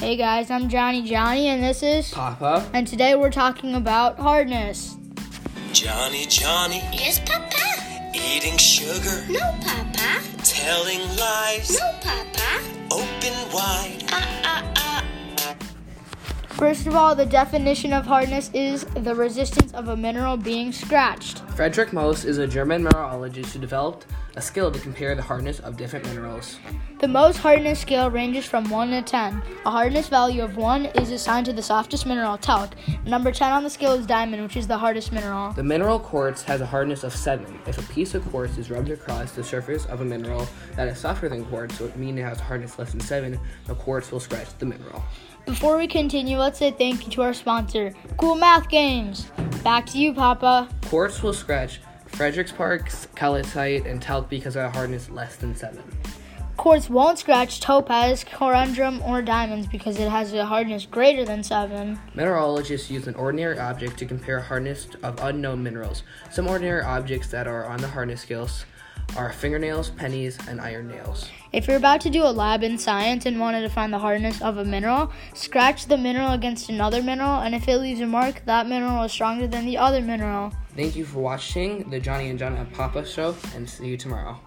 Hey guys, I'm Johnny Johnny, and this is. Papa. And today we're talking about hardness. Johnny, Johnny, Yes, Papa. eating sugar, No, Papa. telling lies, No, Papa. First of all, the definition of hardness is the resistance of a mineral being scratched. Friedrich Mohs is a German mineralogist who developed a skill to compare the hardness of different minerals. The Mohs hardness scale ranges from 1 to 10. A hardness value of 1 is assigned to the softest mineral, talc. Number 10 on the scale is diamond, which is the hardest mineral. The mineral quartz has a hardness of 7. If a piece of quartz is rubbed across the surface of a mineral that is softer than quartz, so it means it has a hardness less than 7, the quartz will scratch the mineral. Before we continue, let's say thank you to our sponsor, Cool Math Games. Back to you, Papa. Quartz will scratch Frederickspark, calcite, and talc because of a hardness less than 7. Quartz won't scratch topaz, corundum, or diamonds because it has a hardness greater than 7. Mineralogists use an ordinary object to compare hardness of unknown minerals. Some ordinary objects that are on the hardness scales are fingernails, pennies, and iron nails. If you're about to do a lab in science and wanted to find the hardness of a mineral, scratch the mineral against another mineral, and if it leaves a mark, that mineral is stronger than the other mineral. Thank you for watching the Johnny and John and Papa show, and see you tomorrow.